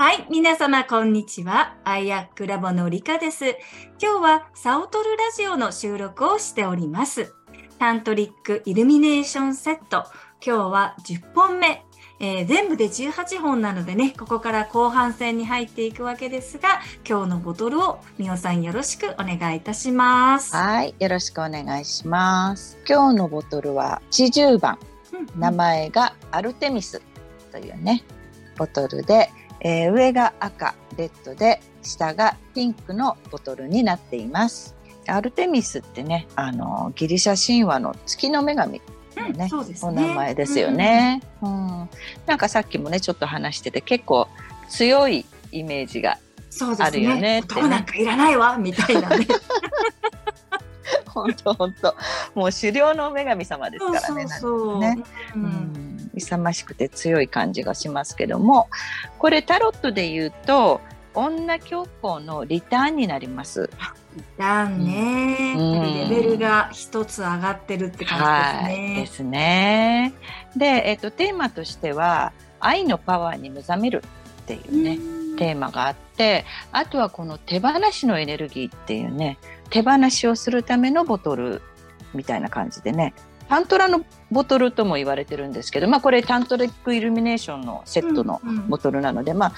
はい、皆様こんにちは。アイアックラボのりかです。今日はサオトルラジオの収録をしております。タントリックイルミネーションセット。今日は10本目。えー全部で18本なのでね、ここから後半戦に入っていくわけですが、今日のボトルをみおさんよろしくお願いいたします。はい、よろしくお願いします。今日のボトルは80番、うん名前がアルテミスというね、ボトルで、えー上が赤、レッドで、下がピンクのボトルになっています。アルテミスってね、あの、ギリシャ神話の月の女神のね、そうですねお名前ですよね、うんなんかさっきもね、ちょっと話してて結構強いイメージが。あるよねね男なんかいらないわ、みたいなね。本当本当もう狩猟の女神様ですからね。そうそうそう。ねううんん勇ましくて強い感じがしますけどもこれタロットで言うと女教皇のリターンになります。だね、うんやっぱりレベルが一つ上がってるって感はいじですね。ですね。で、えっとテーマとしては愛のパワーに目覚めるっていうね、テーマがあってあとはこの手放しのエネルギーっていうね手放しをするためのボトルみたいな感じでねタントラのボトルとも言われてるんですけど、まあ、これタントリックイルミネーションのセットのうんうんボトルなので、まあ、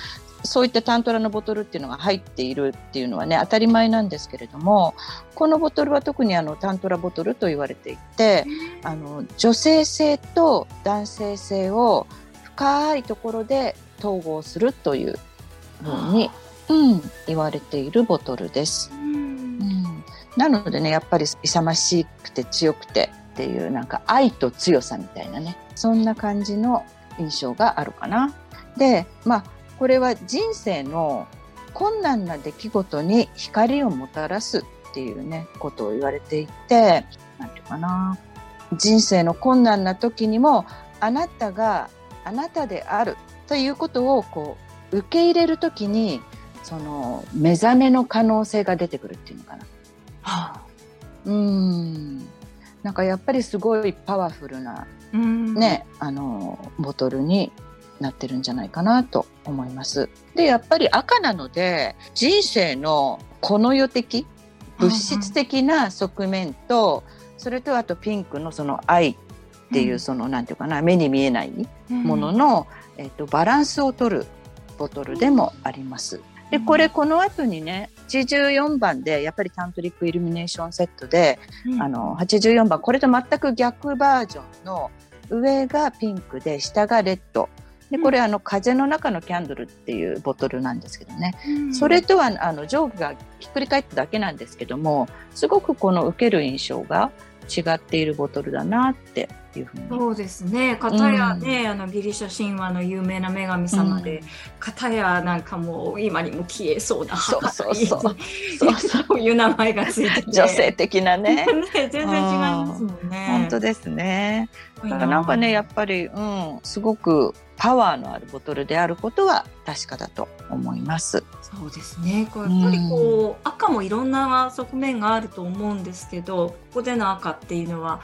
そういったタントラのボトルっていうのが入っているっていうのはね当たり前なんですけれどもこのボトルは特にあのタントラボトルと言われていてあの女性性と男性性を深いところで統合するというふうに、うん、言われているボトルです。うん。うん、なのでねやっぱり勇ましくて強くてっていうなんか愛と強さみたいなねそんな感じの印象があるかな。でまあこれは人生の困難な出来事に光をもたらすっていうねことを言われていてなんていうかな人生の困難な時にもあなたがあなたであるということをこう受け入れる時にその目覚めの可能性が出てくるっていうのかな。はあうんなんかやっぱりすごいパワフルなうんね、あのボトルになってるんじゃないかなと思います。でやっぱり赤なので人生のこの世的物質的な側面と、それとあとピンクのその愛っていう、そのなんていうかな目に見えないものの、えっとバランスを取るボトルでもあります。でこれこの後にね84番でやっぱりタントリックイルミネーションセットでうん。あの84番これと全く逆バージョンの上がピンクで下がレッド。でこれあの風の中のキャンドルっていうボトルなんですけどね、うん。それとはあの上下がひっくり返っただけなんですけどもすごくこの受ける印象が違っているボトルだなっていうふうに。そうですね。片やね、あのギリシャ神話の有名な女神様で、片やなんかもう今にも消えそうなそうそうそう。そうそう。そういう名前がついてて。女性的なね。ね全然違いますもんね。本当ですね。すだからなんかねやっぱり、うん、すごくパワーのあるボトルであることは確かだと思います。そうですね。これやっぱりこう、赤もいろんな側面があると思うんですけど、ここでの赤っていうのは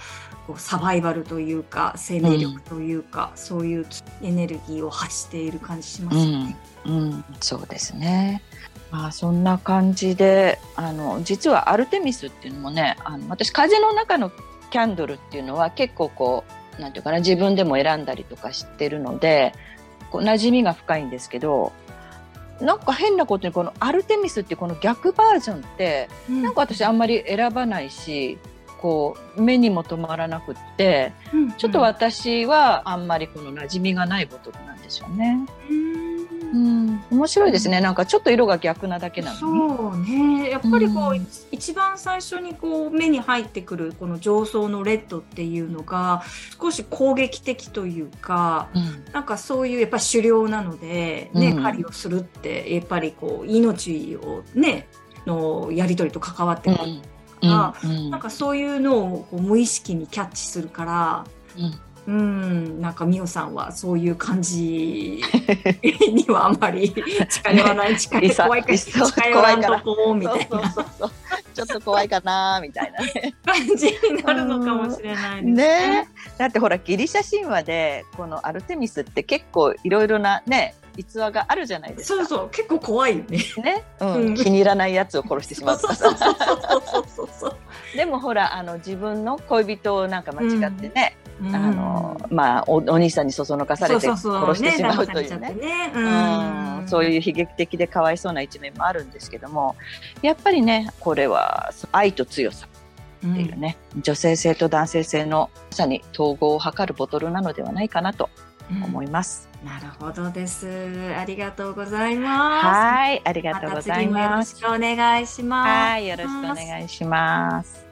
こうサバイバルというか生命力というか、そういうエネルギーを発している感じしますよね。うん、そうですね。まあそんな感じであの実はアルテミスっていうのもねあの私風の中のキャンドルっていうのは結構こうなんていうかな自分でも選んだりとかしてるのでこう馴染みが深いんですけどなんか変なことにこのアルテミスってこの逆バージョンってうん。なんか私あんまり選ばないしこう目にも留まらなくってうんちょっと私はあんまりこの馴染みがないボトルなんですよね。うんうん、面白いですね。なんかちょっと色が逆なだけなのに。そうね。やっぱりこう、うん。一番最初にこう目に入ってくるこの上層のレッドっていうのが少し攻撃的というかうん、なんかそういうやっぱり狩猟なので、ねうん。狩りをするってやっぱりこう命をねのやり取りと関わってくる、あうん、なんかそういうのをこう無意識にキャッチするからうん、うんなんか美桜さんはそういう感じにはあんまり近寄らない近寄 怖いから近寄らんとこうみたいなちょっと怖いかなみたいなね。感じになるのかもしれないですねだってほらギリシャ神話でこのアルテミスって結構いろいろなね逸話があるじゃないですか。そうそう結構怖いよね。ね、うん、うん気に入らないやつを殺してしまった。そうそうそうそうそうそう。でもほらあの自分の恋人をなんか間違ってね、うんあのまあおお兄さんにそそのかされて殺してしまうというね。ねうん、そういう悲劇的でかわいそうな一面もあるんですけどもやっぱりねこれは愛と強さうんっていうね、女性性と男性性のまさに統合を図るボトルなのではないかなと思います。なるほどです。ありがとうございます。はい、ありがまとうございた次もよろます。しくお願いします。はい、よろしくお願いします。